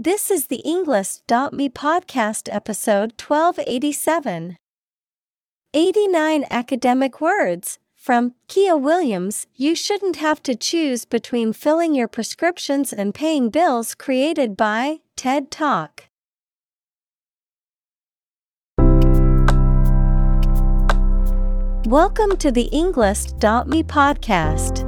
This is the Englist.me podcast episode 1287. 89 academic words from Kiah Williams. You shouldn't have to choose between filling your prescriptions and paying bills created by TED Talk. Welcome to the Englist.me podcast.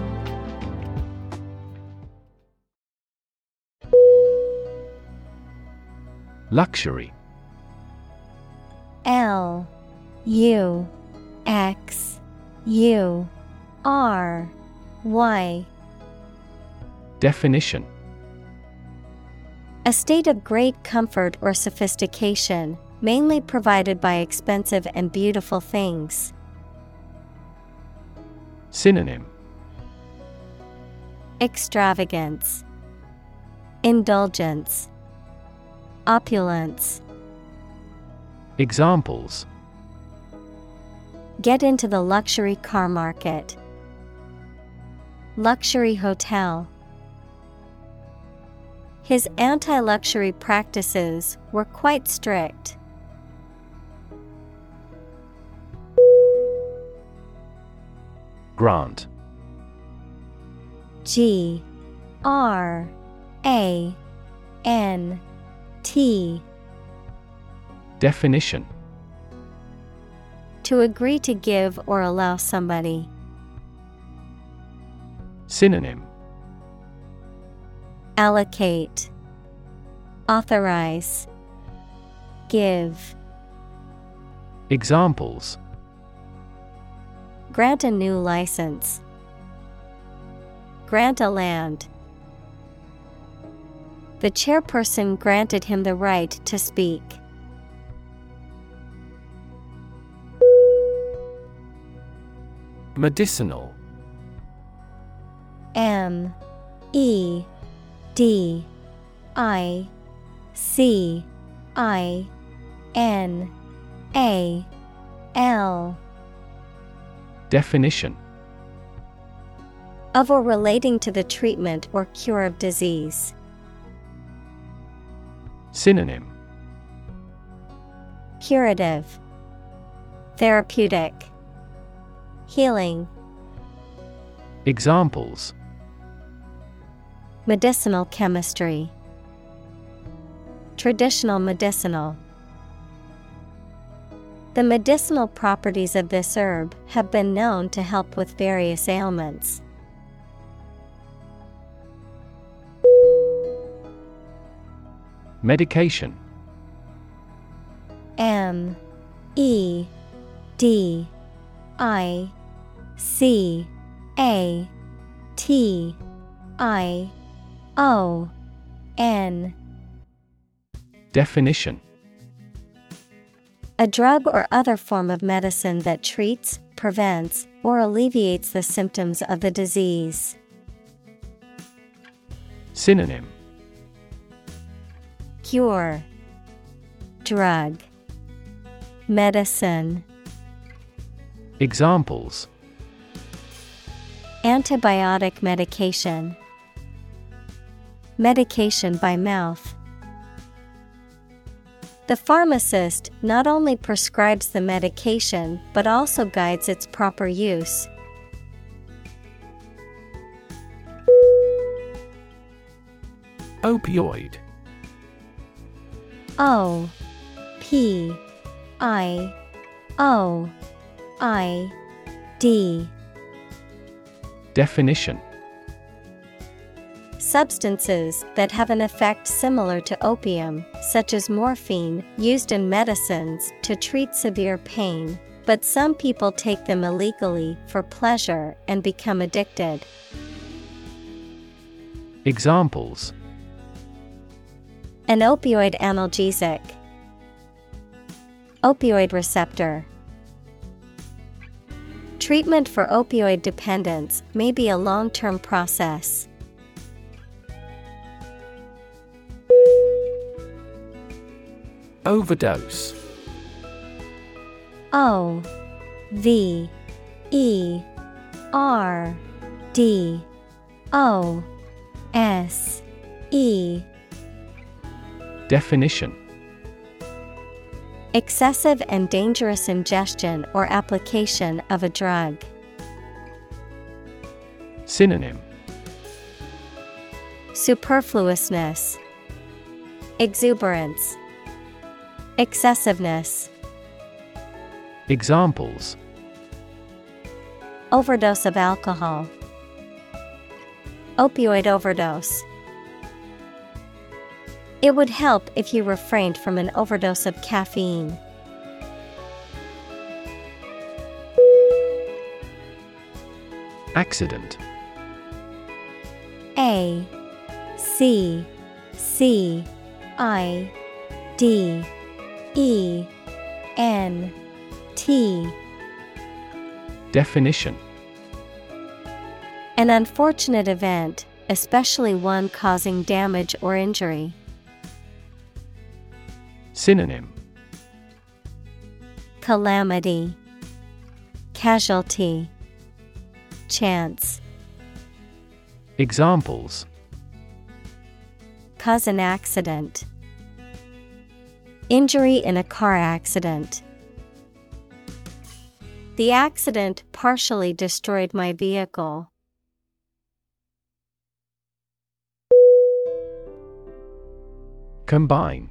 Luxury. L U X U R Y. Definition. A state of great comfort or sophistication, mainly provided by expensive and beautiful things. Synonym. Extravagance, Indulgence, Opulence. Examples Get into the luxury car market. Luxury hotel. His anti luxury practices were quite strict. Grant G R A N T Definition To agree to give or allow somebody. Synonym Allocate, Authorize, Give. Examples Grant a new license. Grant a land. The chairperson granted him the right to speak. Medicinal. M. E. D. I. C. I. N. A. L. Definition. Of or relating to the treatment or cure of disease. Synonym Curative, Therapeutic, Healing. Examples Medicinal chemistry, Traditional medicinal. The medicinal properties of this herb have been known to help with various ailments. Medication. M E D I C A T I O N. Definition. A drug or other form of medicine that treats, prevents, or alleviates the symptoms of the disease. Synonym Cure, Drug, Medicine. Examples Antibiotic medication. Medication by mouth. The pharmacist not only prescribes the medication but also guides its proper use. Opioid O P I O I D Definition Substances that have an effect similar to opium, such as morphine, used in medicines to treat severe pain, but some people take them illegally for pleasure and become addicted. Examples An opioid analgesic, opioid receptor. Treatment for opioid dependence may be a long term process. Overdose O V E R D O S E Definition Excessive and dangerous ingestion or application of a drug. Synonym Superfluousness, Exuberance, Excessiveness. Examples Overdose of alcohol, Opioid overdose. It would help if you refrained from an overdose of caffeine. Accident A C C I D E N T Definition An unfortunate event, especially one causing damage or injury. Synonym Calamity, Casualty, Chance. Examples Cause an accident. Injury in a car accident. The accident partially destroyed my vehicle. Combine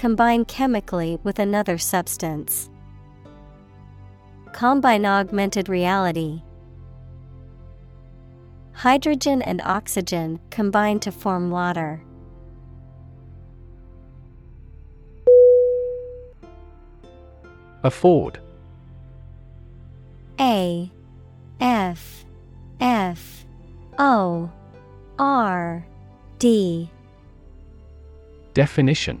Combine chemically with another substance. Combine augmented reality. Hydrogen and oxygen combine to form water. Afford A F F O R D Definition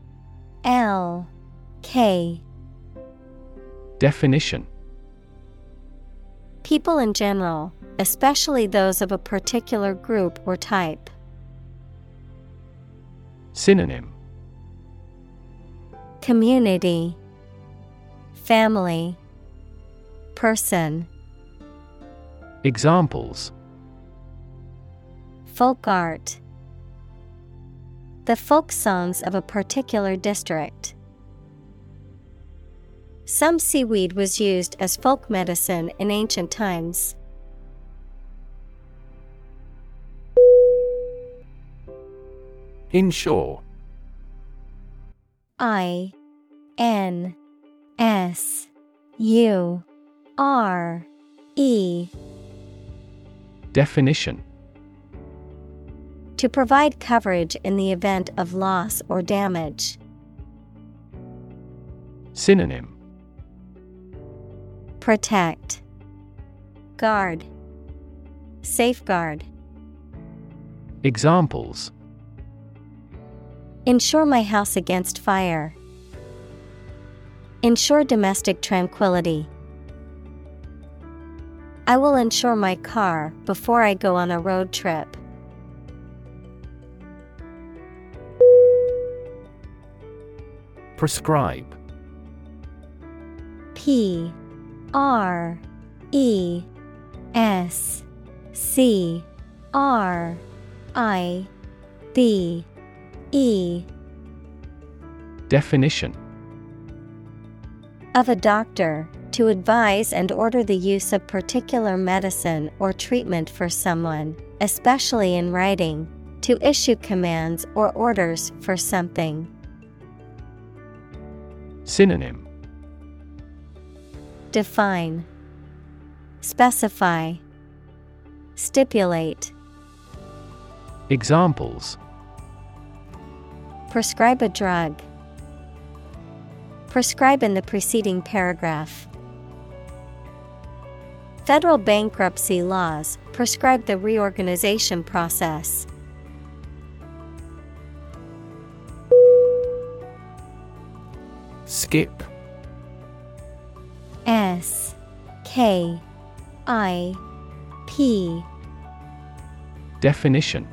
L K. Definition. People in general, especially those of a particular group or type. Synonym. Community. Family. Person. Examples. Folk art The folk songs of a particular district. Some seaweed was used as folk medicine in ancient times. Insure I N S U R E Definition To provide coverage in the event of loss or damage. Synonym Protect, Guard, Safeguard. Examples Insure my house against fire. Ensure domestic tranquility. I will insure my car before I go on a road trip. Prescribe P R E S C R I B E Definition of a doctor to advise and order the use of particular medicine or treatment for someone, especially in writing, to issue commands or orders for something. Synonym Define, Specify, Stipulate. Examples Prescribe a drug. Prescribe in the preceding paragraph. Federal bankruptcy laws prescribe the reorganization process. Skip. S K I P. Definition.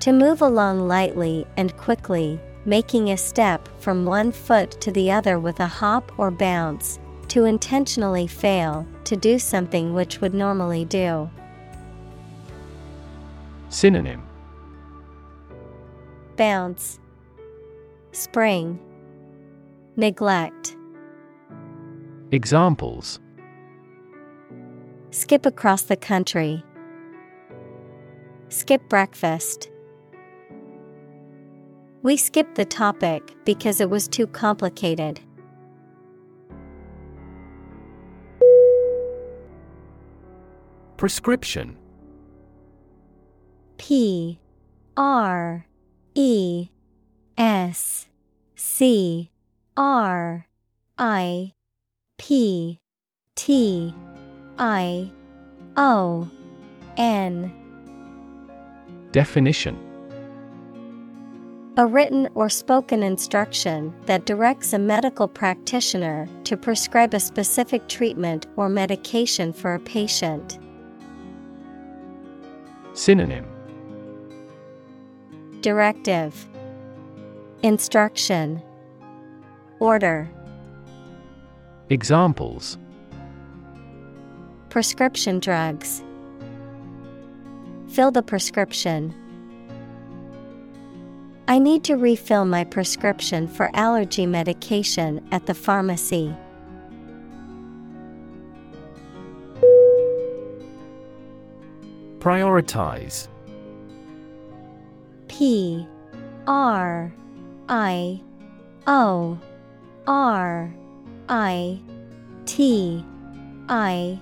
To move along lightly and quickly, making a step from one foot to the other with a hop or bounce, to intentionally fail to do something which would normally do. Synonym. Bounce, Spring, Neglect. Examples Skip across the country. Skip breakfast. We skipped the topic because it was too complicated. Prescription P R E S C R I P T I O N. Definition. A written or spoken instruction that directs a medical practitioner to prescribe a specific treatment or medication for a patient. Synonym. Directive. Instruction Order Examples Prescription drugs. Fill the prescription. I need to refill my prescription for allergy medication at the pharmacy. Prioritize P R I O R I T I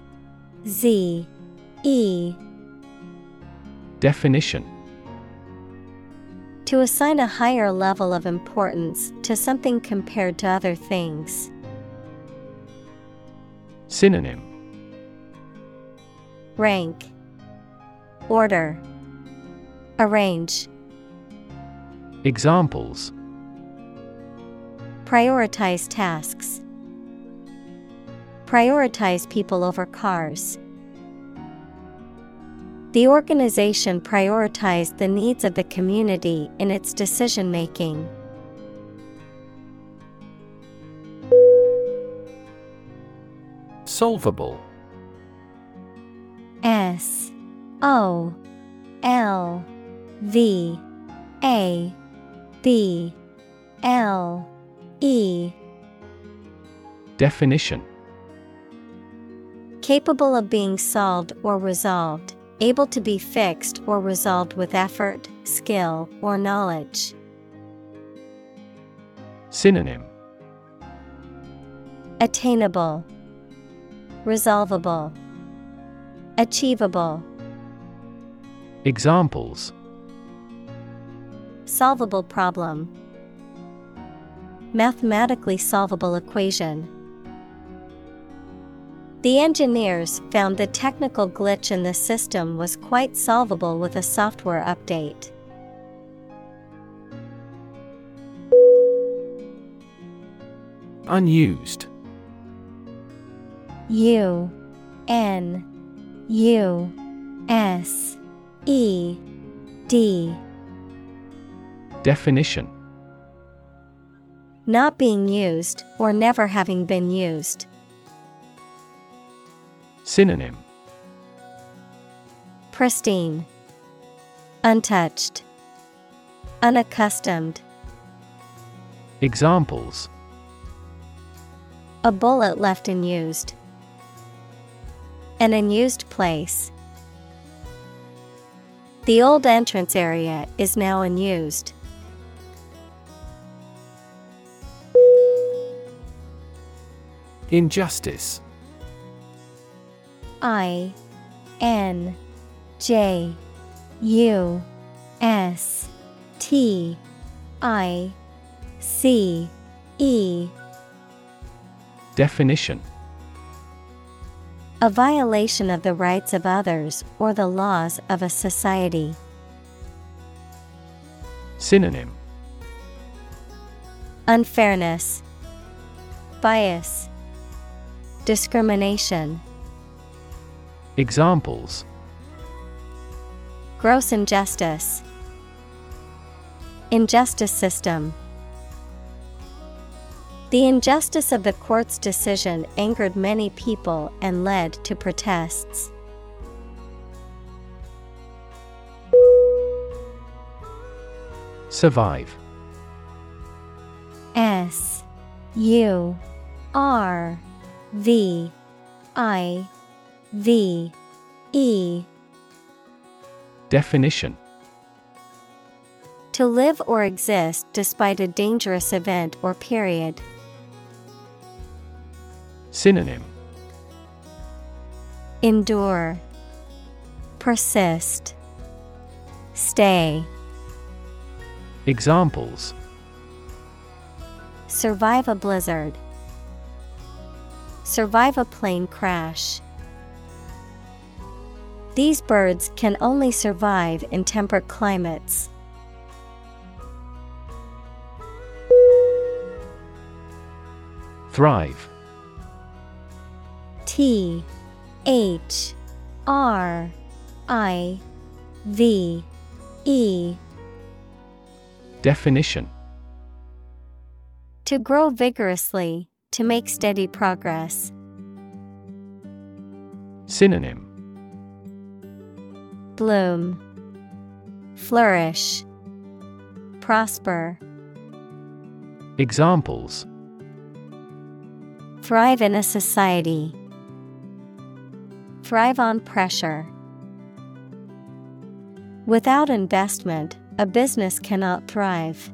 Z E. Definition. To assign a higher level of importance to something compared to other things. Synonym. Rank. Order. Arrange. Examples Prioritize tasks. Prioritize people over cars. The organization prioritized the needs of the community in its decision making. Solvable S O L V A B L E Definition Capable of being solved or resolved, able to be fixed or resolved with effort, skill, or knowledge. Synonym Attainable, Resolvable, Achievable. Examples Solvable problem. Mathematically solvable equation. The engineers found the technical glitch in the system was quite solvable with a software update. Unused. U N U S E D Definition Not being used or never having been used. Synonym Pristine, Untouched, Unaccustomed. Examples A bullet left unused. An unused place. The old entrance area is now unused. Injustice. I N J U S T I C E. Definition. A violation of the rights of others or the laws of a society. Synonym. Unfairness, Bias, Discrimination. Examples Gross injustice. Injustice system. The injustice of the court's decision angered many people and led to protests. Survive S U R V I V E. Definition. To live or exist despite a dangerous event or period. Synonym. Endure, Persist, Stay, Examples. Survive a blizzard, Survive a plane crash. These birds can only survive in temperate climates. Thrive T H R I V E Definition To grow vigorously, to make steady progress. Synonym Bloom, Flourish, Prosper. Examples Thrive in a society. Thrive on pressure. Without investment, a business cannot thrive.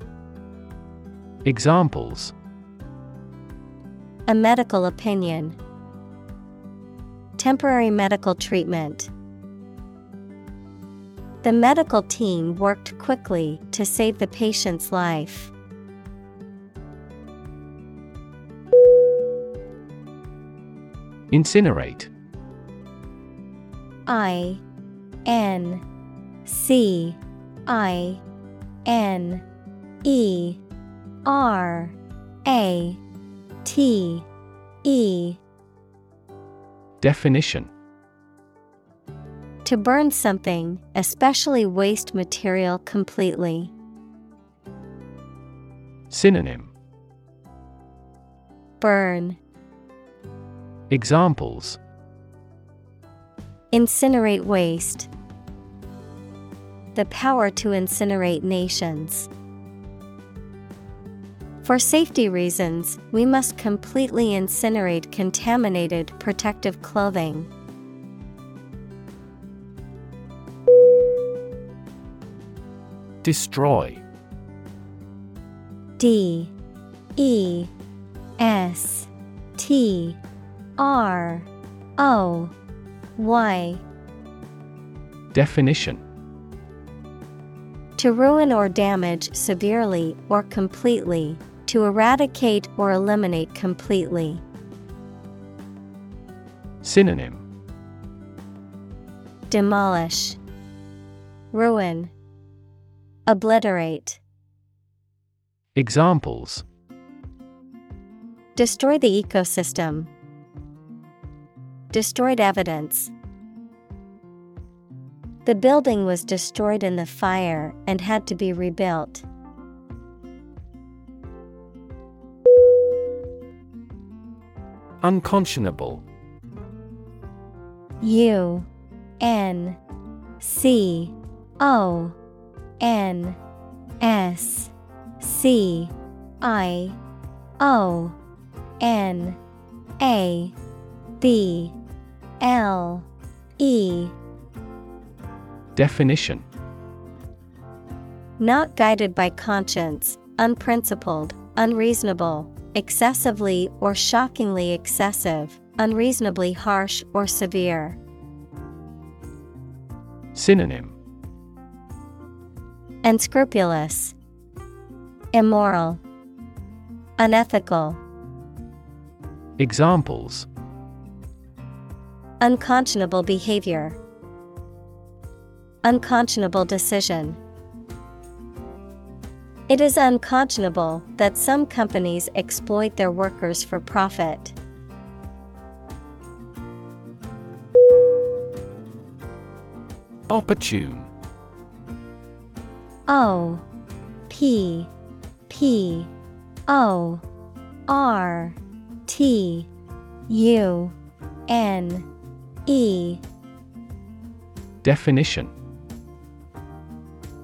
Examples A medical opinion. Temporary medical treatment. The medical team worked quickly to save the patient's life. Incinerate I N C I N E R A T E Definition To burn something, especially waste material, completely. Synonym Burn, Examples incinerate waste. The power to incinerate nations. For safety reasons, we must completely incinerate contaminated protective clothing. Destroy. D. E. S. T. R. O. Y. Definition. To ruin or damage severely or completely, to eradicate or eliminate completely. Synonym Demolish, Ruin, Obliterate. Examples Destroy the ecosystem. Destroyed evidence. The building was destroyed in the fire and had to be rebuilt. Unconscionable. U N C O N S C I O N A B L E. Definition. Not guided by conscience, unprincipled, unreasonable, excessively or shockingly excessive, unreasonably harsh or severe. Synonym Unscrupulous, Immoral, Unethical. Examples Unconscionable behavior. Unconscionable decision. It is unconscionable that some companies exploit their workers for profit. Opportune. O P P O R T U N E. Definition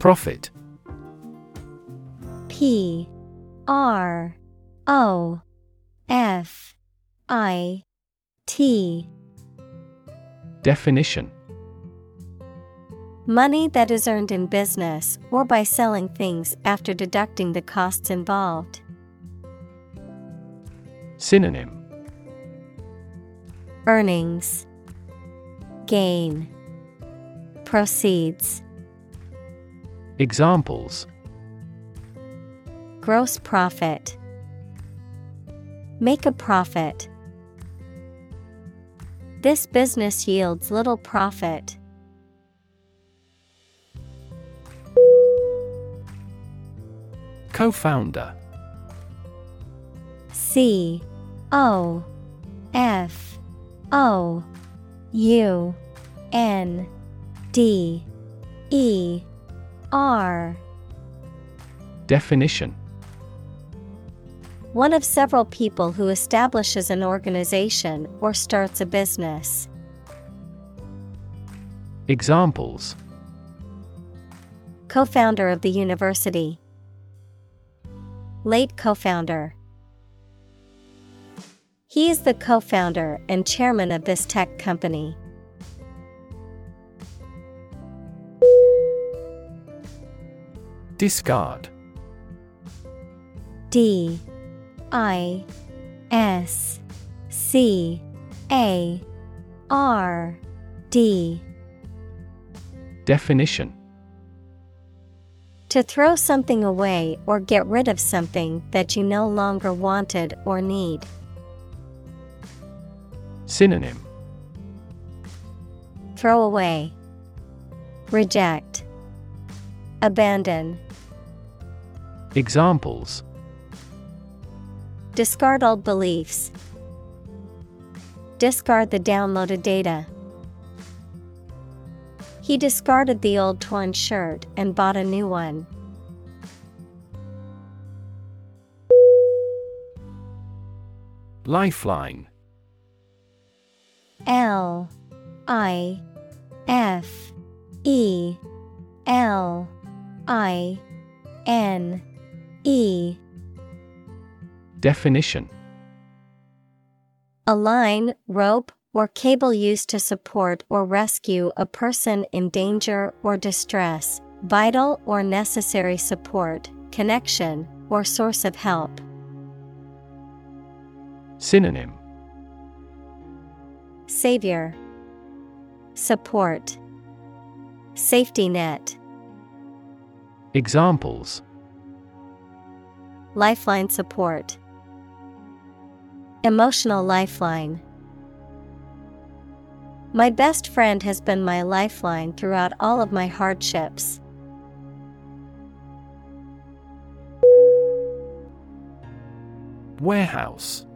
Profit P R O F I T. Definition. Money that is earned in business or by selling things after deducting the costs involved. Synonym. Earnings, Gain, Proceeds, Examples Gross profit, Make a profit. This business yields little profit. Co founder C O F O U N D E R Definition One of several people who establishes an organization or starts a business. Examples Co founder of the university. Late co founder. He is the co founder and chairman of this tech company. Discard D I S C A R D Definition To throw something away or get rid of something that you no longer wanted or need. Synonym Throw away, Reject. Abandon. Examples Discard old beliefs. Discard the downloaded data. He discarded the old torn shirt and bought a new one. Lifeline L I F E L I N E. Definition. A line, rope, or cable used to support or rescue a person in danger or distress, vital or necessary support, connection, or source of help. Synonym. Savior, Support, Safety net, Examples Lifeline support, Emotional lifeline. My best friend has been my lifeline throughout all of my hardships. Warehouse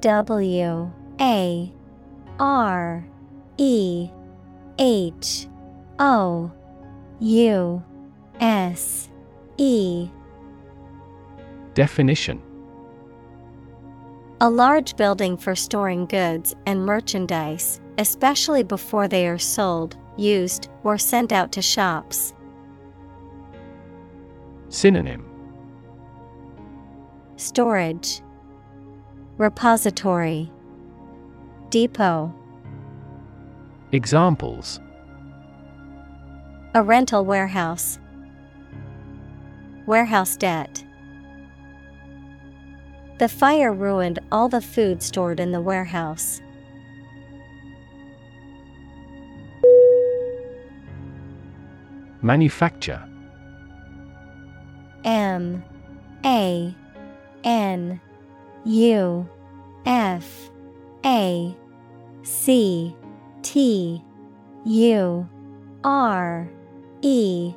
W A R E H O U S E Definition. A large building for storing goods and merchandise, especially before they are sold, used, or sent out to shops. Synonym. Storage. Repository. Depot. Examples. A rental warehouse. Warehouse debt The fire ruined all the food stored in the warehouse. Manufacture. M A N U F A C T U R E.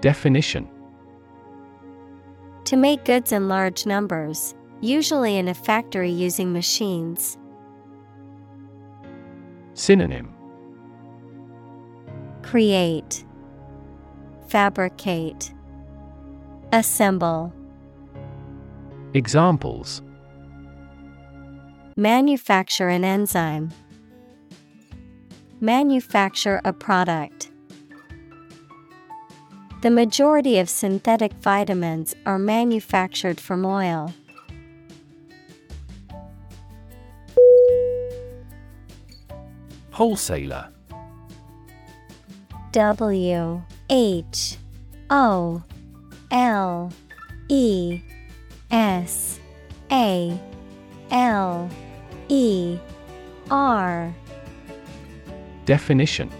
Definition To make goods in large numbers, usually in a factory using machines. Synonym Create, Fabricate, Assemble. Examples Manufacture an enzyme. Manufacture a product. The majority of synthetic vitamins are manufactured from oil. Wholesaler. W H O L E S A L E R. Definition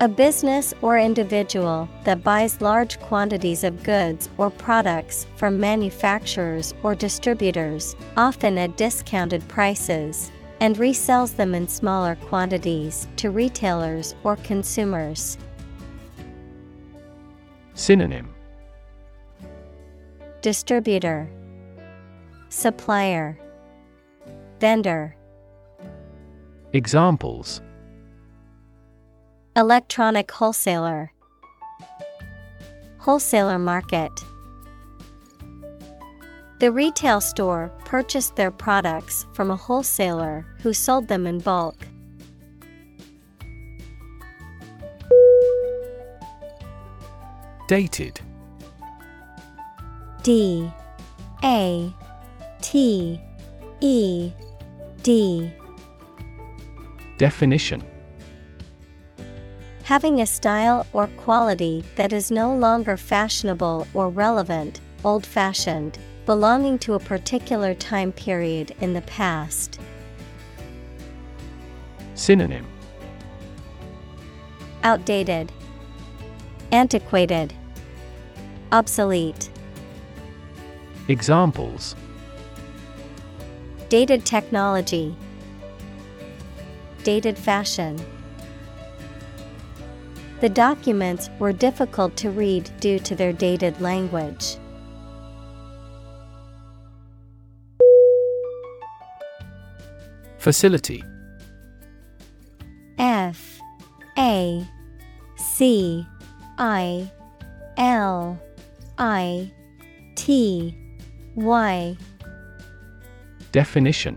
A business or individual that buys large quantities of goods or products from manufacturers or distributors, often at discounted prices, and resells them in smaller quantities to retailers or consumers. Synonym Distributor, Supplier, Vendor. Examples Electronic wholesaler, Wholesaler market. The retail store purchased their products from a wholesaler who sold them in bulk. Dated. D. A. T. E. D. Definition Having a style or quality that is no longer fashionable or relevant, old fashioned, belonging to a particular time period in the past. Synonym Outdated, Antiquated, Obsolete. Examples Dated technology, dated fashion. The documents were difficult to read due to their dated language. Facility. F A C I L I T Y. Definition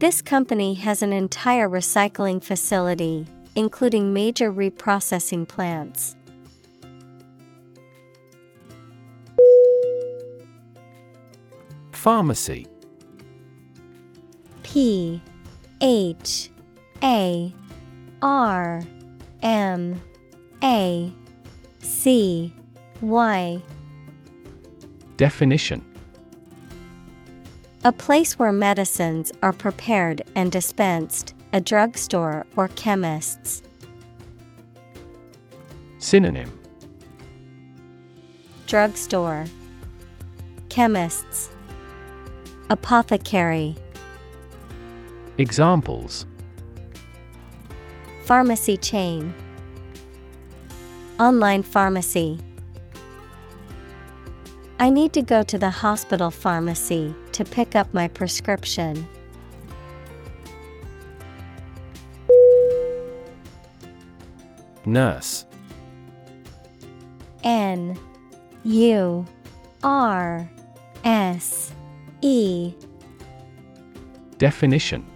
This company has an entire recycling facility, including major reprocessing plants. Pharmacy. P H A R M A C Y. Definition A place where medicines are prepared and dispensed, a drugstore or chemist's. Synonym. Drugstore. Chemists. Apothecary. Examples. Pharmacy chain. Online pharmacy. I need to go to the hospital pharmacy to pick up my prescription. Nurse. N U R S E. Definition.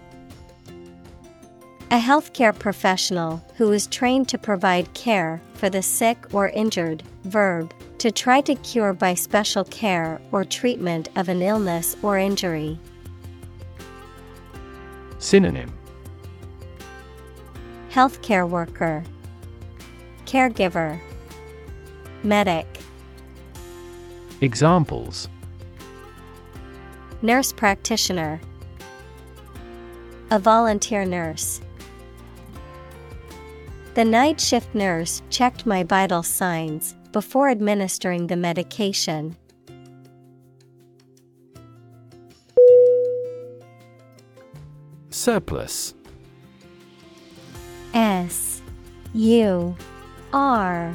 A healthcare professional who is trained to provide care for the sick or injured, verb, to try to cure by special care or treatment of an illness or injury. Synonym. Healthcare worker, Caregiver, Medic, Examples. Nurse practitioner, A volunteer nurse. The night shift nurse checked my vital signs before administering the medication. Surplus S U R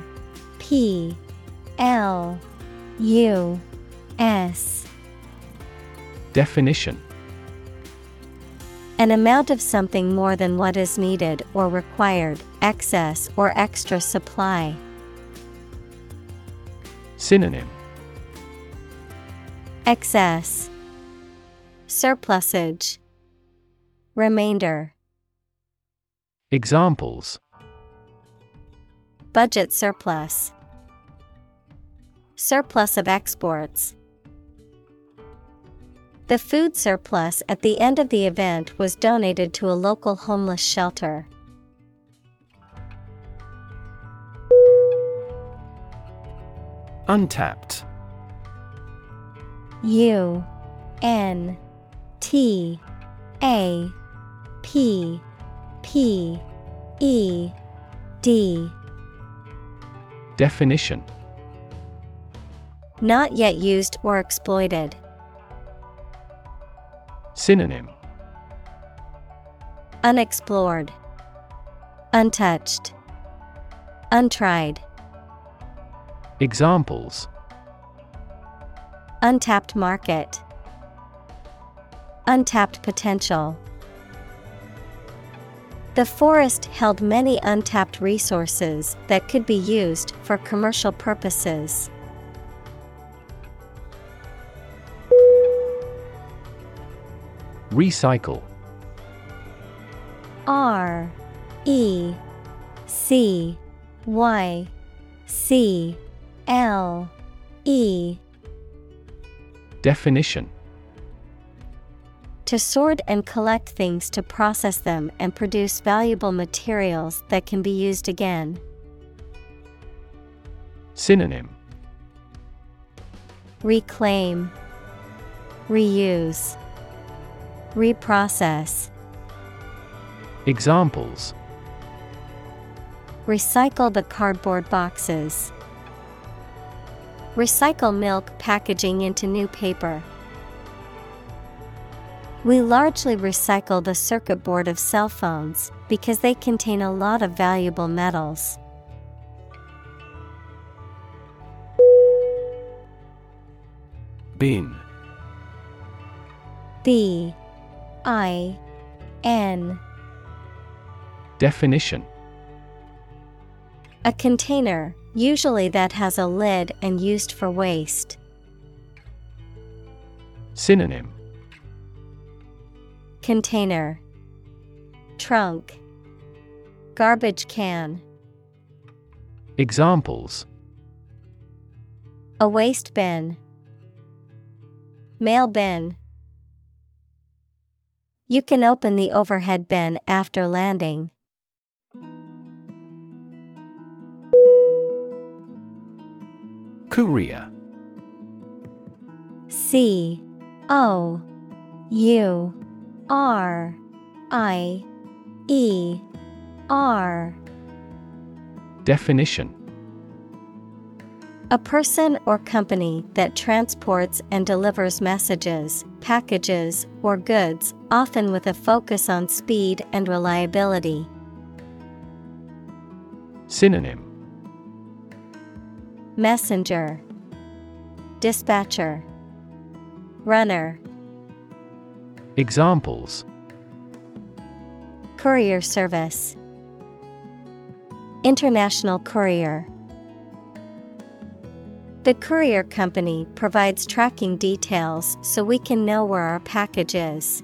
P L U S Definition An amount of something more than what is needed or required, excess or extra supply. Synonym. Excess. Surplusage. Remainder. Examples. Budget surplus. Surplus of exports. The food surplus at the end of the event was donated to a local homeless shelter. Untapped. U N T A P P E D. Definition. Not yet used or exploited. Synonym. Unexplored, Untouched, Untried, Examples Untapped market, Untapped potential. The forest held many untapped resources that could be used for commercial purposes. Recycle R E C Y C L E Definition To sort and collect things to process them and produce valuable materials that can be used again. Synonym Reclaim, Reuse, Reprocess. Examples Recycle the cardboard boxes. Recycle milk packaging into new paper. We largely recycle the circuit board of cell phones because they contain a lot of valuable metals. Bin B I N Definition A container, usually that has a lid and used for waste. Synonym. Container. Trunk. Garbage can. Examples. A waste bin. Mail bin. You can open the overhead bin after landing. Courier C O U R I E R. Definition. A person or company that transports and delivers messages, packages, or goods, often with a focus on speed and reliability. Synonym Messenger. Dispatcher. Runner. Examples. Courier service. International courier. The courier company provides tracking details so we can know where our package is.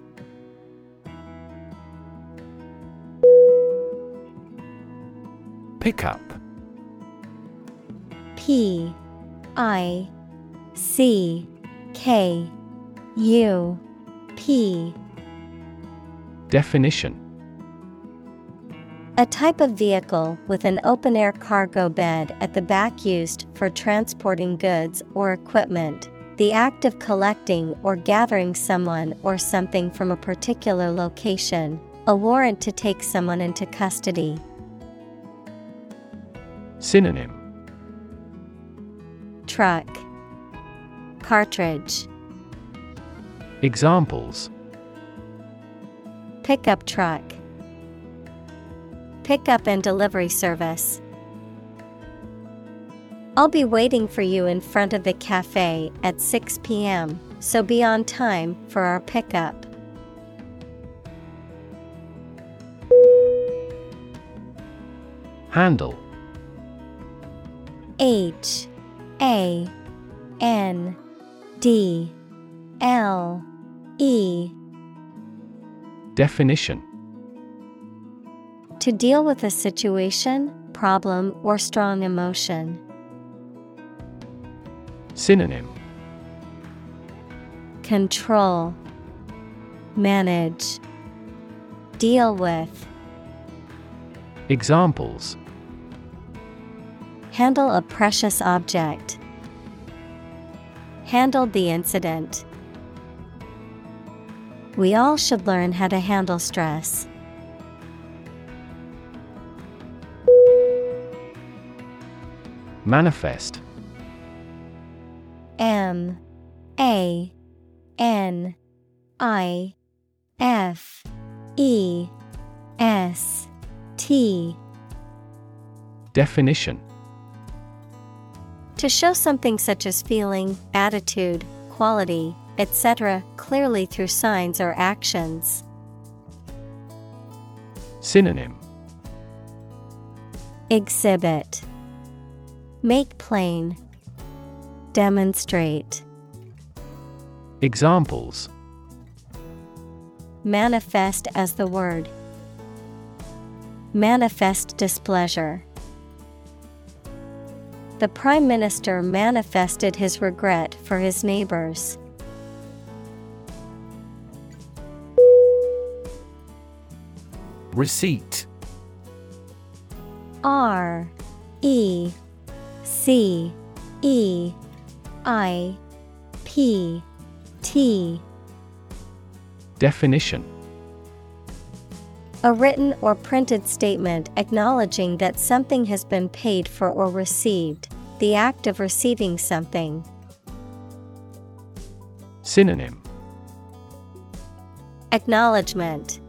Pickup P I C K U P Definition A type of vehicle with an open air cargo bed at the back used for transporting goods or equipment. The act of collecting or gathering someone or something from a particular location. A warrant to take someone into custody. Synonym Truck. Cartridge. Examples Pickup truck. Pickup and delivery service. I'll be waiting for you in front of the cafe at 6 p.m., so be on time for our pickup. Handle H A N D L E. Definition. To deal with a situation, problem, or strong emotion. Synonym. Control, Manage, Deal with. Examples Handle a precious object. Handled the incident. We all should learn how to handle stress. Manifest. M. A. N. I. F. E. S. T. Definition To show something such as feeling, attitude, quality, etc., clearly through signs or actions. Synonym Exhibit Make plain. Demonstrate. Examples Manifest as the word. Manifest displeasure the Prime Minister manifested his regret for his neighbors. Receipt. R E C E I P T. Definition. A written or printed statement acknowledging that something has been paid for or received, the act of receiving something. Synonym. Acknowledgement.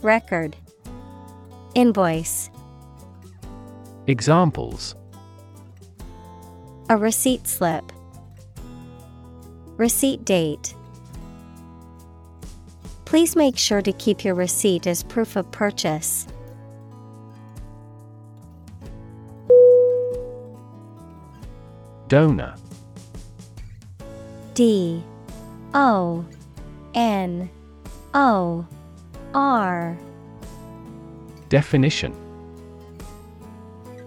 Record. Invoice. Examples. A receipt slip. Receipt date Please make sure to keep your receipt as proof of purchase. Donor D O N O R Definition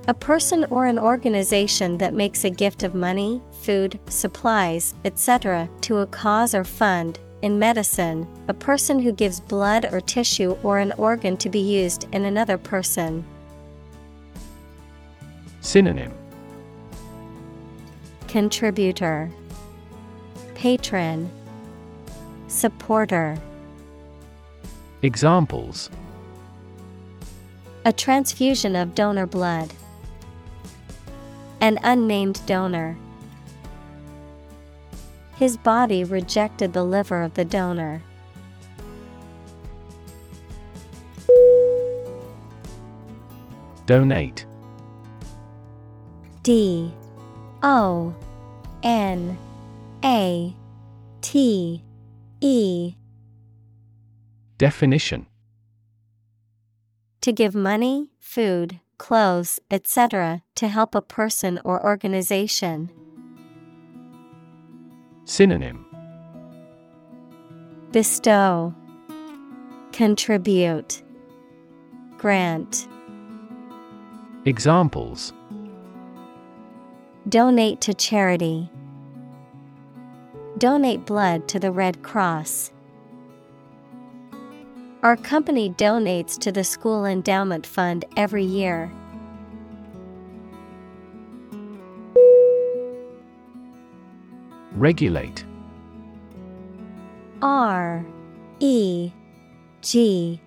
A person or an organization that makes a gift of money, food, supplies, etc. to a cause or fund. In medicine, a person who gives blood or tissue or an organ to be used in another person. Synonym Contributor Patron Supporter Examples A transfusion of donor blood. An unnamed donor. His body rejected the liver of the donor. Donate. D. O. N. A. T. E. Definition. To give money, food, clothes, etc., to help a person or organization. Synonym Bestow, Contribute, Grant, Examples Donate to charity. Donate blood to the Red Cross. Our company donates to the school endowment fund every year. Regulate. R E G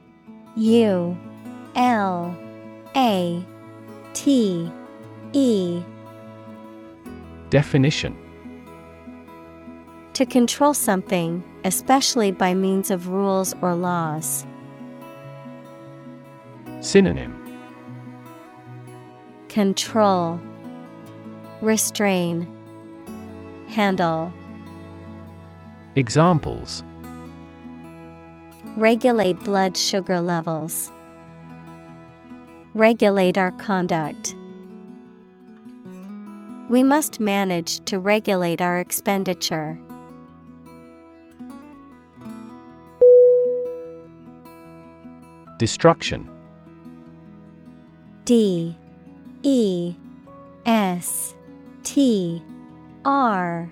U L A T E. Definition. To control something, especially by means of rules or laws. Synonym. Control. Restrain Handle Examples Regulate blood sugar levels. Regulate our conduct. We must manage to regulate our expenditure. Destruction D E S T R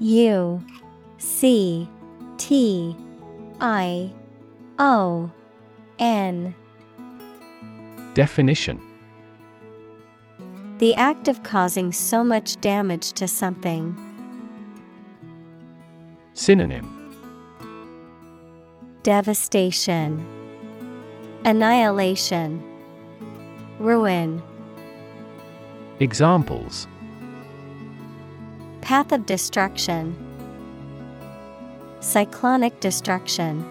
U C T I O N. Definition. The act of causing so much damage to something. Synonym. Devastation, Annihilation, Ruin. Examples Path of destruction, Cyclonic destruction.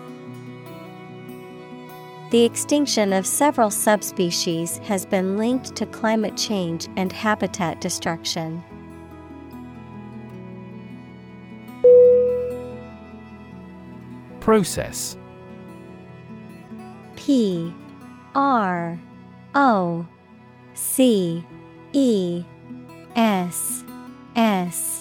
The extinction of several subspecies has been linked to climate change and habitat destruction. Process P R O C E S S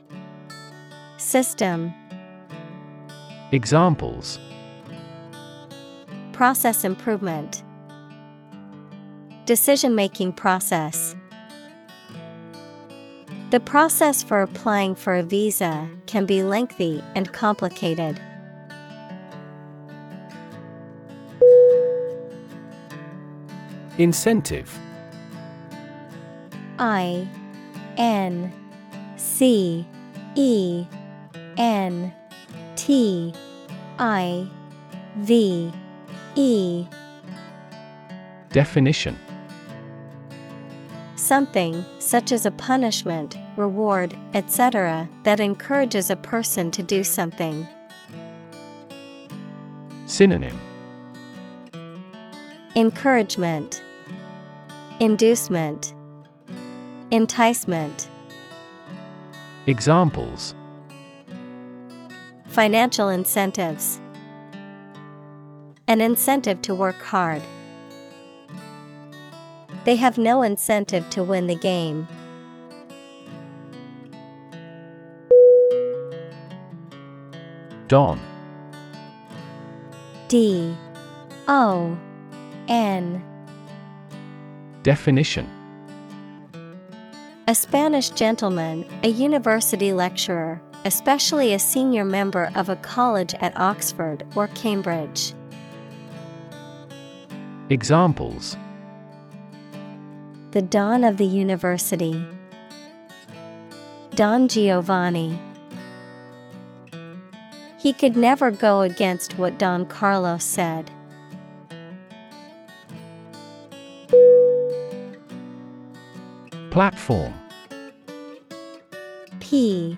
System. Examples. Process improvement. Decision making process. The process for applying for a visa can be lengthy and complicated. Incentive. I N C E N T I V E Definition Something, such as a punishment, reward, etc., that encourages a person to do something. Synonym Encouragement, Inducement, Enticement. Examples Financial incentives. An incentive to work hard. They have no incentive to win the game. Don D O N Definition A Spanish gentleman, a university lecturer, especially a senior member of a college at Oxford or Cambridge. Examples The Don of the University. Don Giovanni. He could never go against what Don Carlos said. Platform P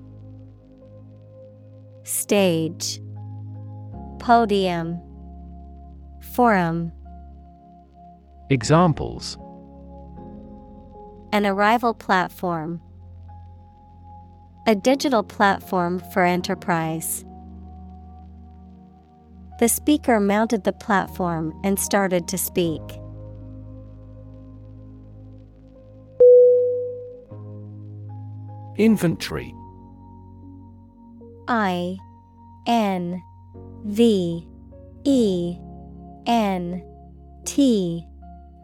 Stage Podium Forum Examples An arrival platform. A digital platform for enterprise. The speaker mounted the platform and started to speak. Inventory I N V E N T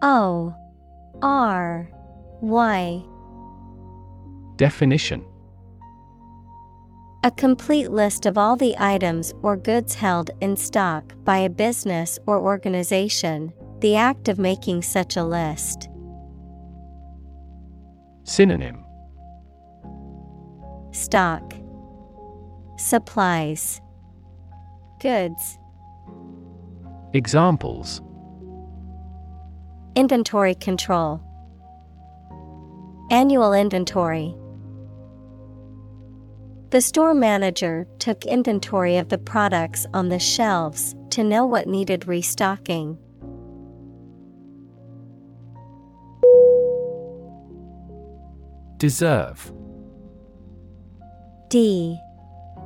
O R Y Definition. A complete list of all the items or goods held in stock by a business or organization, the act of making such a list. Synonym. Stock Supplies Goods Examples. Inventory control Annual inventory. The store manager took inventory of the products on the shelves to know what needed restocking. Deserve. D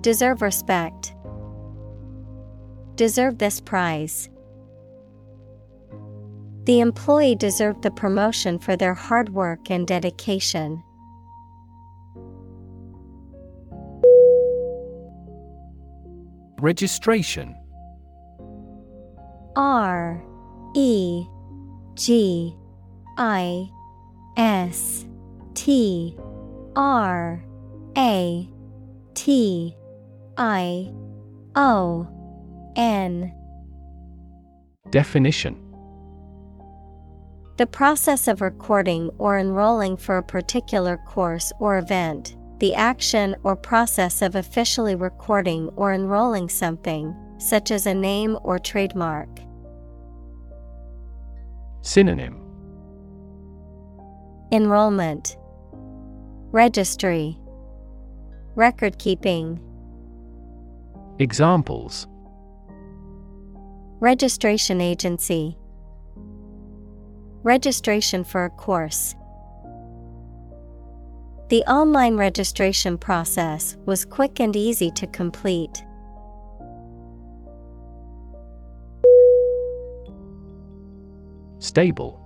Deserve respect. Deserve this prize. The employee deserved the promotion for their hard work and dedication. Registration R E G I S T R A T I O N. Definition. The process of recording or enrolling for a particular course or event, the action or process of officially recording or enrolling something, such as a name or trademark. Synonym. Enrollment. Registry. Record keeping Examples Registration agency Registration for a course. The online registration process was quick and easy to complete. Stable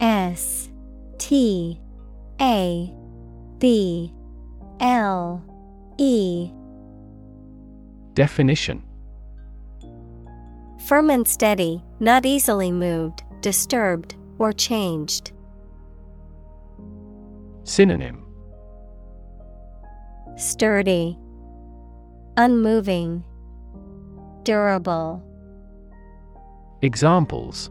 S T A B L E Definition Firm and steady, not easily moved, disturbed, or changed. Synonym Sturdy, Unmoving, Durable. Examples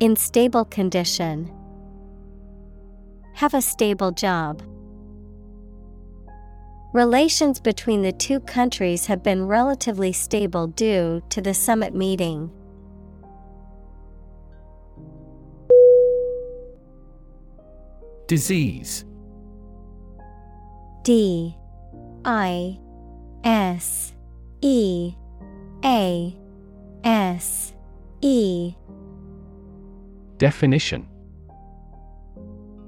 In stable condition. Have a stable job. Relations between the two countries have been relatively stable due to the summit meeting. Disease. D. I. S. E. A. S. E. Definition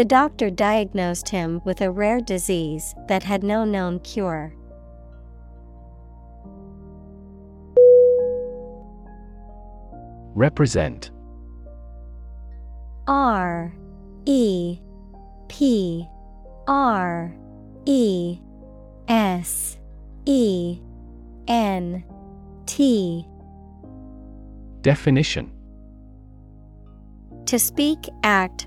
The doctor diagnosed him with a rare disease that had no known cure. Represent. R E P R E S E N T. Definition. To speak, act,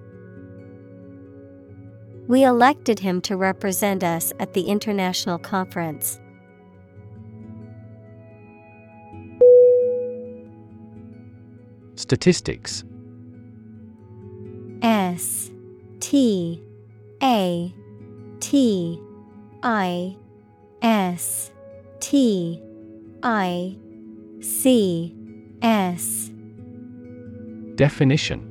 We elected him to represent us at the international conference. Statistics. S T A T I S T I C S. Definition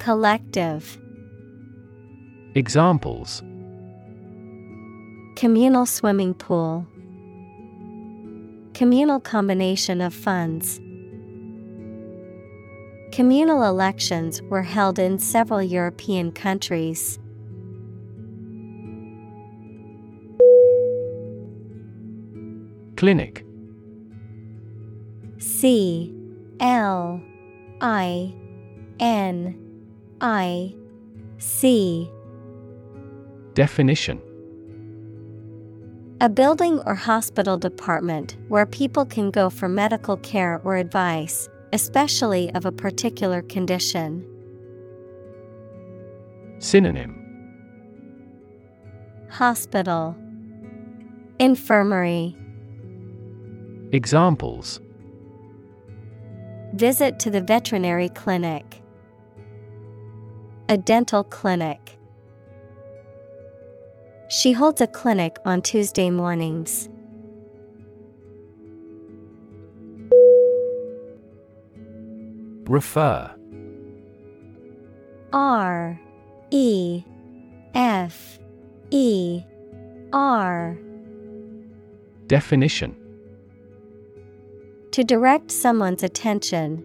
Collective. Examples Communal swimming pool, Communal combination of funds. Communal elections were held in several European countries. Clinic C L I N I C Definition. A building or hospital department where people can go for medical care or advice, especially of a particular condition. Synonym. Hospital. Infirmary. Examples. Visit to the veterinary clinic. A dental clinic. She holds a clinic on Tuesday mornings. Refer R E F E R Definition To direct someone's attention,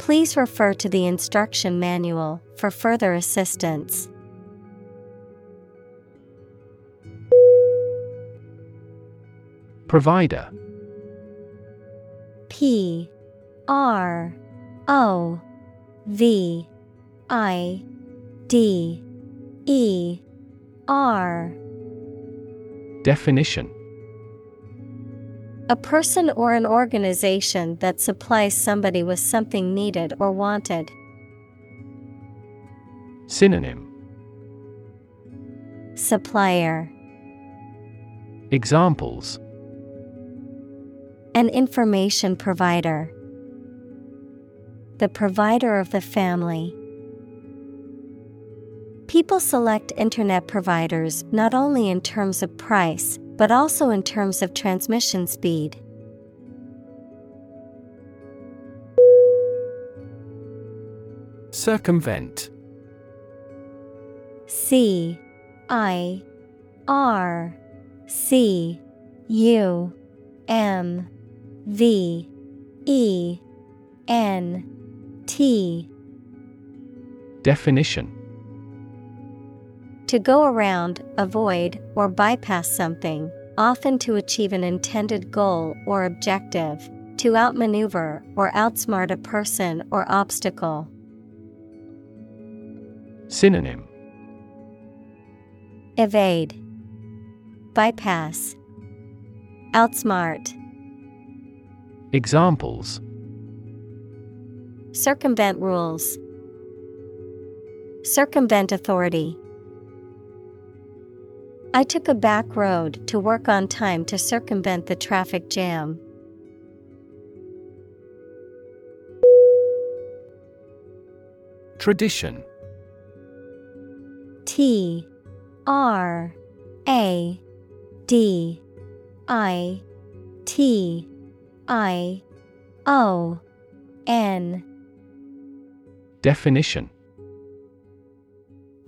Please refer to the instruction manual for further assistance. Provider. P R O V I D E R. Definition A person or an organization that supplies somebody with something needed or wanted. Synonym Supplier Examples An information provider. The provider of the family. People select Internet providers not only in terms of price, but also in terms of transmission speed. Circumvent. C I R C U M V E N T. Definition To go around, avoid, or bypass something, often to achieve an intended goal or objective, to outmaneuver or outsmart a person or obstacle. Synonym. Evade, Bypass, Outsmart, Examples. Circumvent rules, Circumvent authority. I took a back road to work on time to circumvent the traffic jam. Tradition. T R A D I T I O N. Definition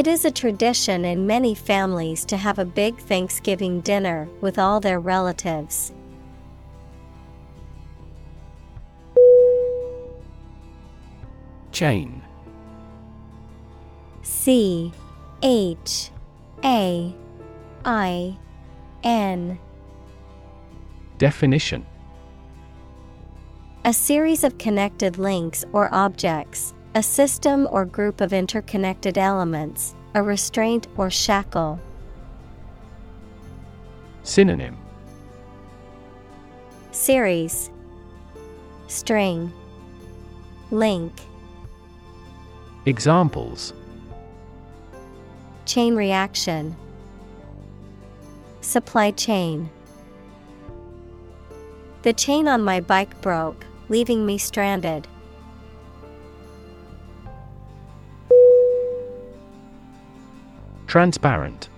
It is a tradition in many families to have a big Thanksgiving dinner with all their relatives. Chain. C H A I N. Definition A series of connected links or objects, a system or group of interconnected elements, a restraint or shackle. Synonym. Series. String. Link. Examples. Chain reaction. Supply chain. The chain on my bike broke, leaving me stranded. Transparent.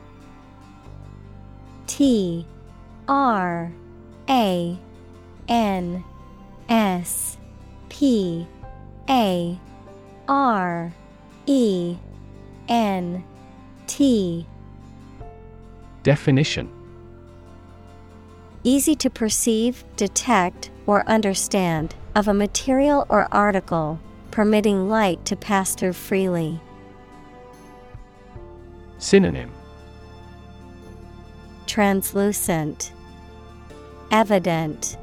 T R A N S P A R E N T. Definition. Easy to perceive, detect, or understand, of a material or article, permitting light to pass through freely. Synonym Translucent, Evident,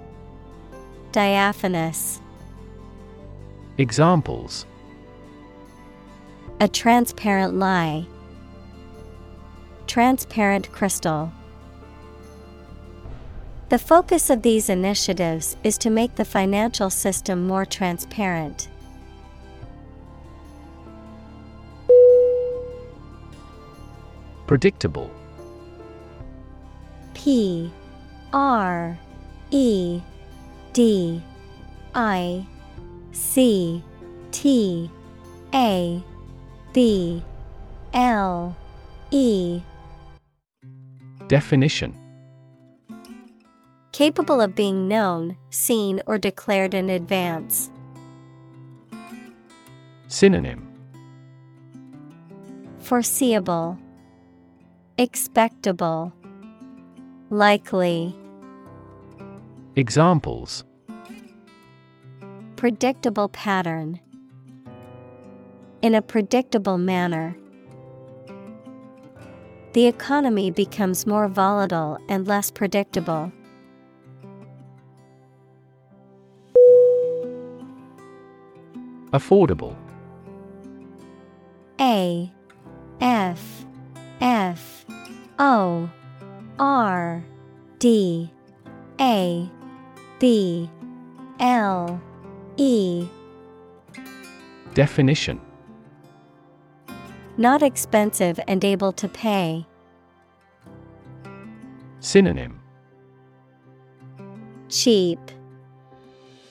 Diaphanous. Examples A transparent lie. Transparent crystal. The focus of these initiatives is to make the financial system more transparent. Predictable. P R E D I C T A B L E. Definition. Capable of being known, seen, or declared in advance. Synonym. Foreseeable, Expectable, Likely, Examples Predictable pattern. In a predictable manner. The economy becomes more volatile and less predictable. Affordable A F F O R D A B L E. Definition. Not expensive and able to pay. Synonym. Cheap,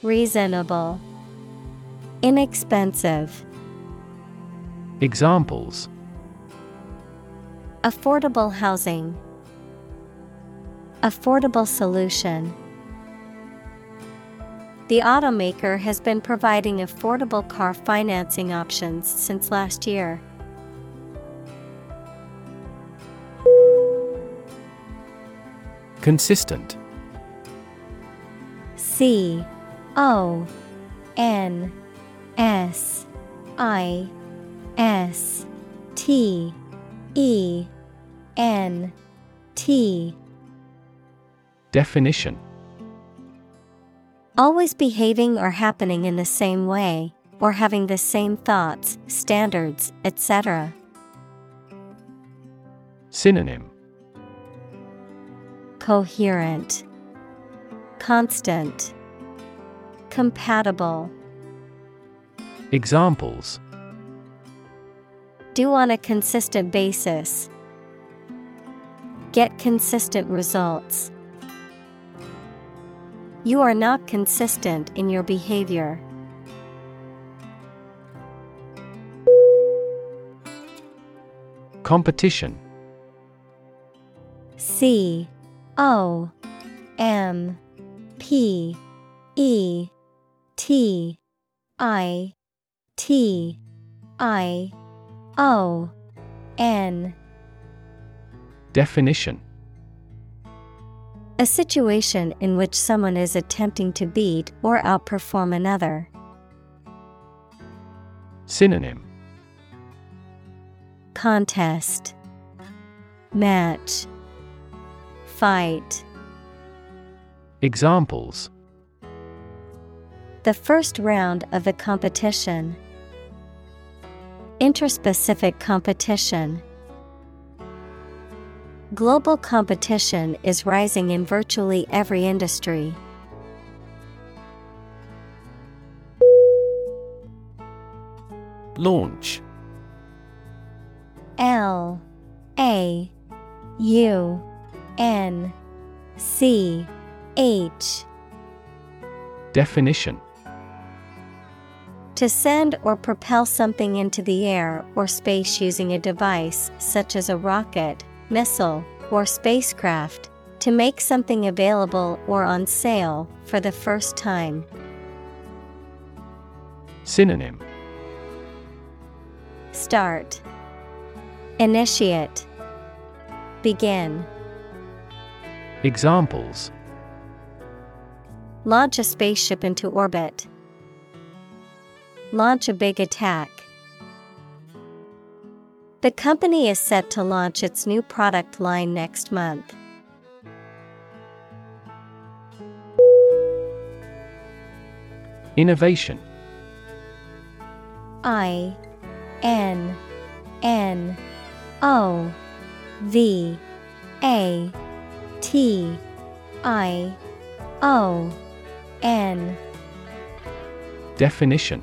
Reasonable, Inexpensive. Examples Affordable housing. Affordable solution. The automaker has been providing affordable car financing options since last year. Consistent C O N S I S T E N T Definition Always behaving or happening in the same way, or having the same thoughts, standards, etc. Synonym Coherent, Constant, Compatible. Examples Do on a consistent basis. Get consistent results. You are not consistent in your behavior. Competition C O M P E T I T I O N Definition A situation in which someone is attempting to beat or outperform another. Synonym Contest Match Fight Examples The first round of the competition. Interspecific competition. Global competition is rising in virtually every industry. Launch. L A U N C H. Definition. To send or propel something into the air or space using a device such as a rocket, missile, or spacecraft, to make something available or on sale for the first time. Synonym Start Initiate Begin Examples Launch a spaceship into orbit. Launch a big attack. The company is set to launch its new product line next month. Innovation. I N N O V A T I O N. Definition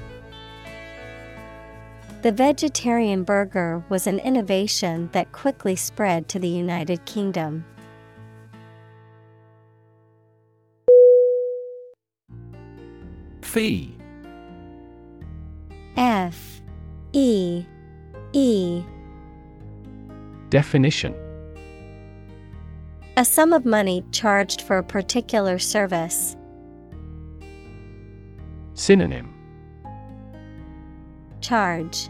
The vegetarian burger was an innovation that quickly spread to the United Kingdom. Fee. F. E. E. Definition. A sum of money charged for a particular service. Synonym Charge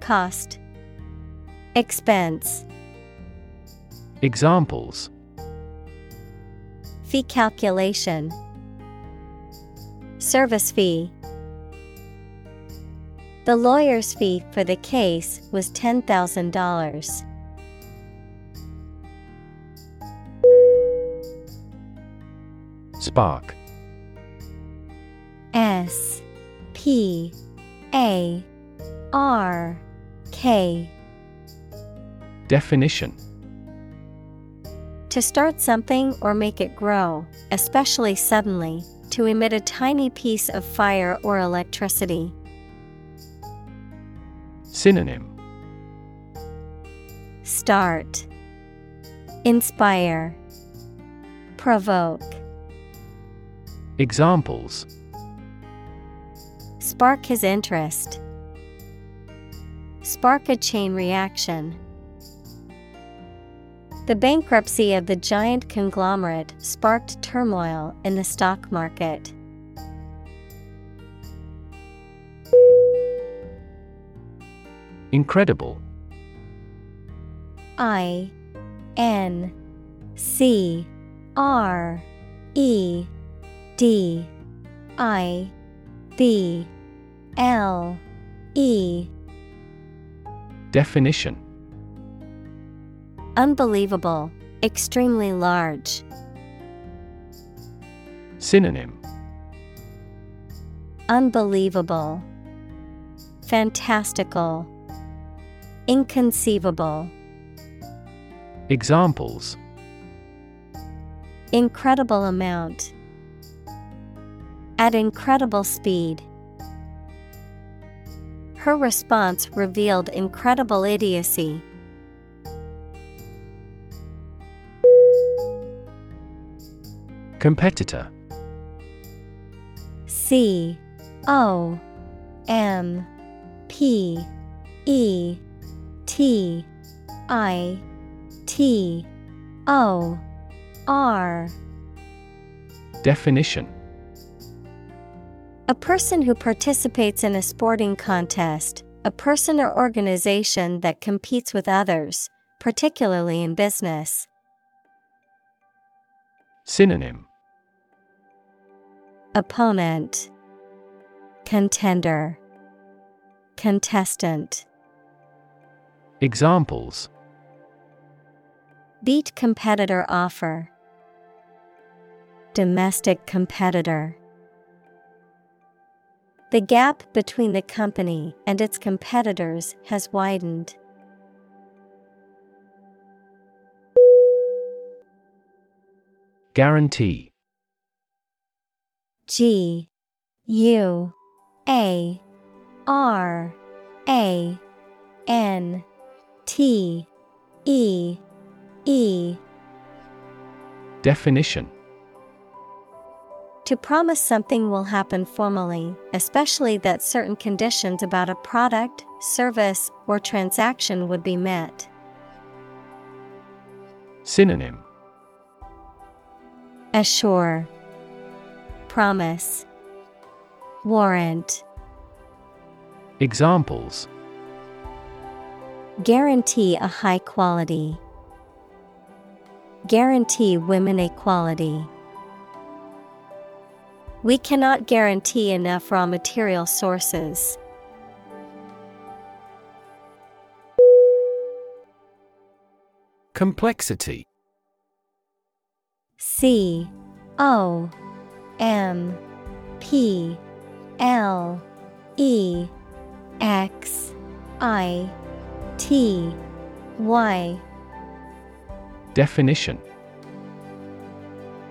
Cost Expense Examples. Fee calculation Service fee. The lawyer's fee for the case was $10,000. Spark. S P A R K. Definition. To start something or make it grow, especially suddenly, to emit a tiny piece of fire or electricity. Synonym. Start. Inspire. Provoke. Examples Spark his interest. Spark a chain reaction. The bankruptcy of the giant conglomerate sparked turmoil in the stock market. Incredible I N C R E D I B L E Definition Unbelievable, extremely large. Synonym Unbelievable, fantastical, inconceivable. Examples Incredible amount. At incredible speed. Her response revealed incredible idiocy. Competitor. C O M P E T I T O R. Definition A person who participates in a sporting contest, a person or organization that competes with others, particularly in business. Synonym. Opponent. Contender. Contestant. Examples. Beat competitor offer. Domestic competitor The gap between the company and its competitors has widened. Guarantee. G U A R A N T E E. Definition To promise something will happen formally, especially that certain conditions about a product, service, or transaction would be met. Synonym Assure Promise Warrant Examples Guarantee a high quality. Guarantee women equality. We cannot guarantee enough raw material sources. Complexity. C O M P L E X I T Y. Definition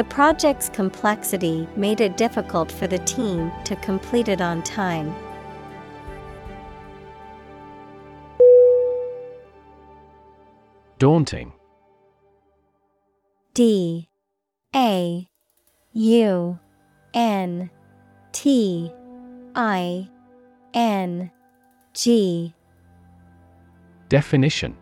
The project's complexity made it difficult for the team to complete it on time. Daunting. D. A. U. N. T. I. N. G. Definition.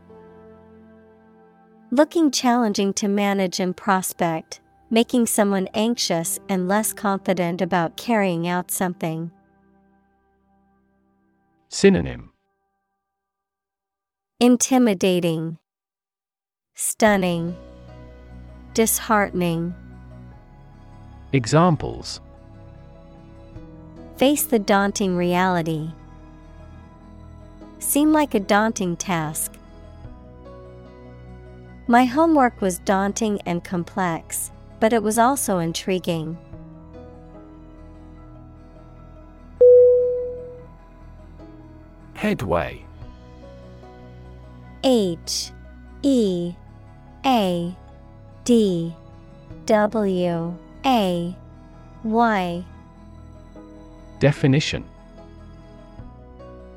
Looking challenging to manage and prospect, making someone anxious and less confident about carrying out something. Synonym Intimidating, Stunning, Disheartening. Examples Face the daunting reality. Seem like a daunting task. My homework was daunting and complex, but it was also intriguing. Headway. H E A D W A Y. Definition.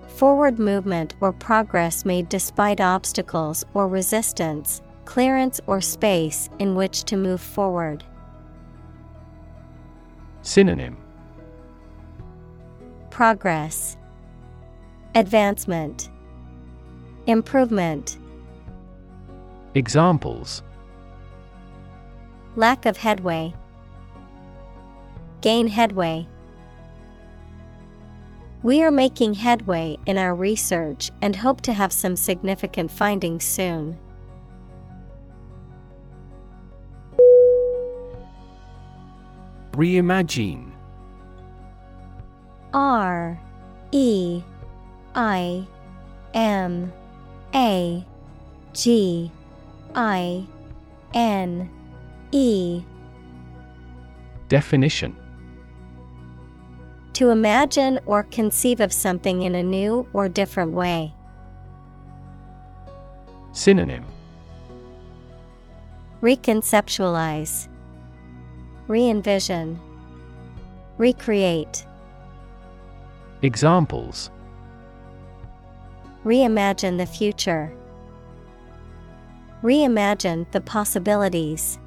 Forward movement or progress made despite obstacles or resistance, clearance or space in which to move forward. Synonym Progress, Advancement, Improvement, Examples Lack of headway, Gain headway. We are making headway in our research and hope to have some significant findings soon. Reimagine. R E I M A G I N E. Definition. To imagine or conceive of something in a new or different way. Synonym. Reconceptualize, Re envision, Recreate. Examples Reimagine the future. Reimagine the possibilities.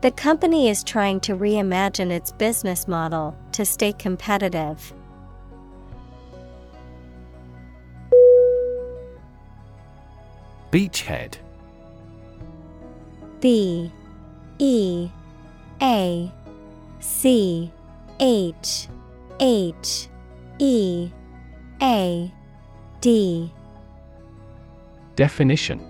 The company is trying to reimagine its business model to stay competitive. Beachhead B E A C H H E A D. Definition.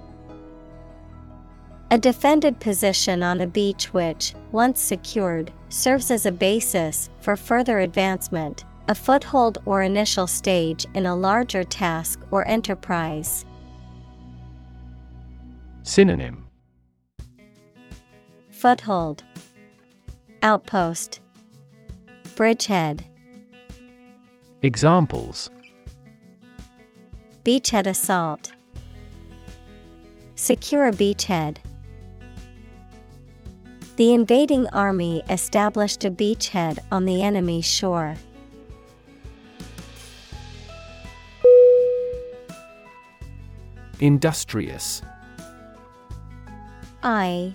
A defended position on a beach which, once secured, serves as a basis for further advancement, a foothold or initial stage in a larger task or enterprise. Synonym Foothold. Outpost. Bridgehead. Examples. Beachhead assault. Secure a beachhead. The invading army established a beachhead on the enemy's shore. Industrious. I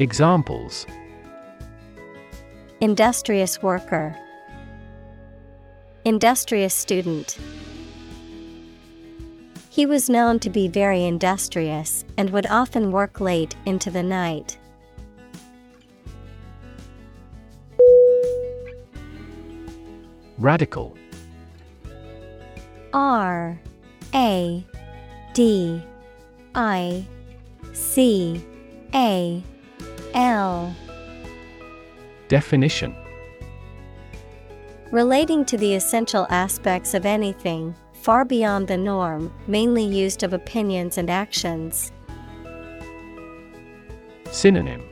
Examples Industrious worker, Industrious student. He was known to be very industrious and would often work late into the night. Radical R A D I C A L Definition Relating to the essential aspects of anything, far beyond the norm, mainly used of opinions and actions. Synonym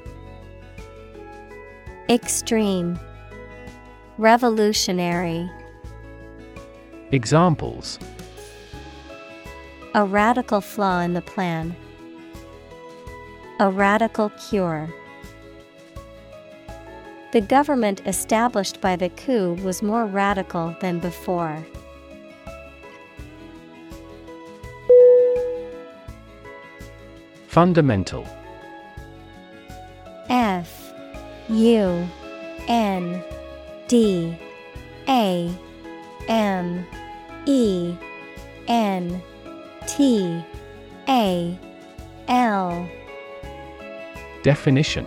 Extreme Revolutionary Examples A radical flaw in the plan. A radical cure. The government established by the coup was more radical than before. Fundamental. F U N D A M E N T A L. Definition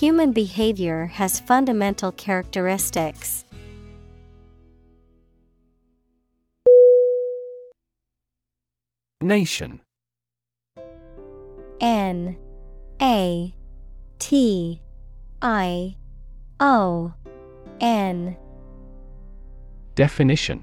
Human behavior has fundamental characteristics. Nation. N A T I O N. Definition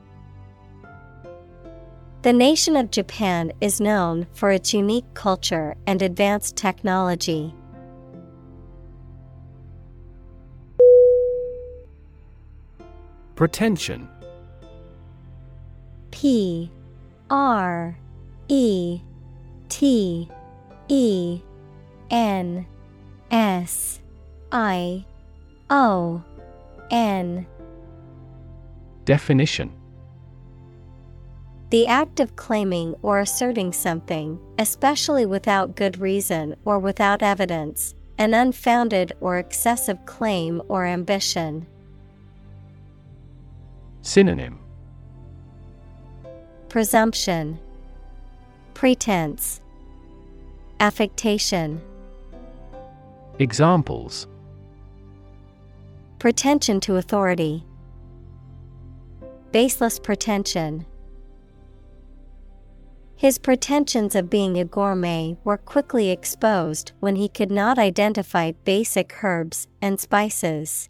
The nation of Japan is known for its unique culture and advanced technology. Pretension. P R E T E N S I O N. Definition. The act of claiming or asserting something, especially without good reason or without evidence, an unfounded or excessive claim or ambition. Synonym Presumption, Pretense, Affectation. Examples Pretension to authority, Baseless pretension. His pretensions of being a gourmet were quickly exposed when he could not identify basic herbs and spices.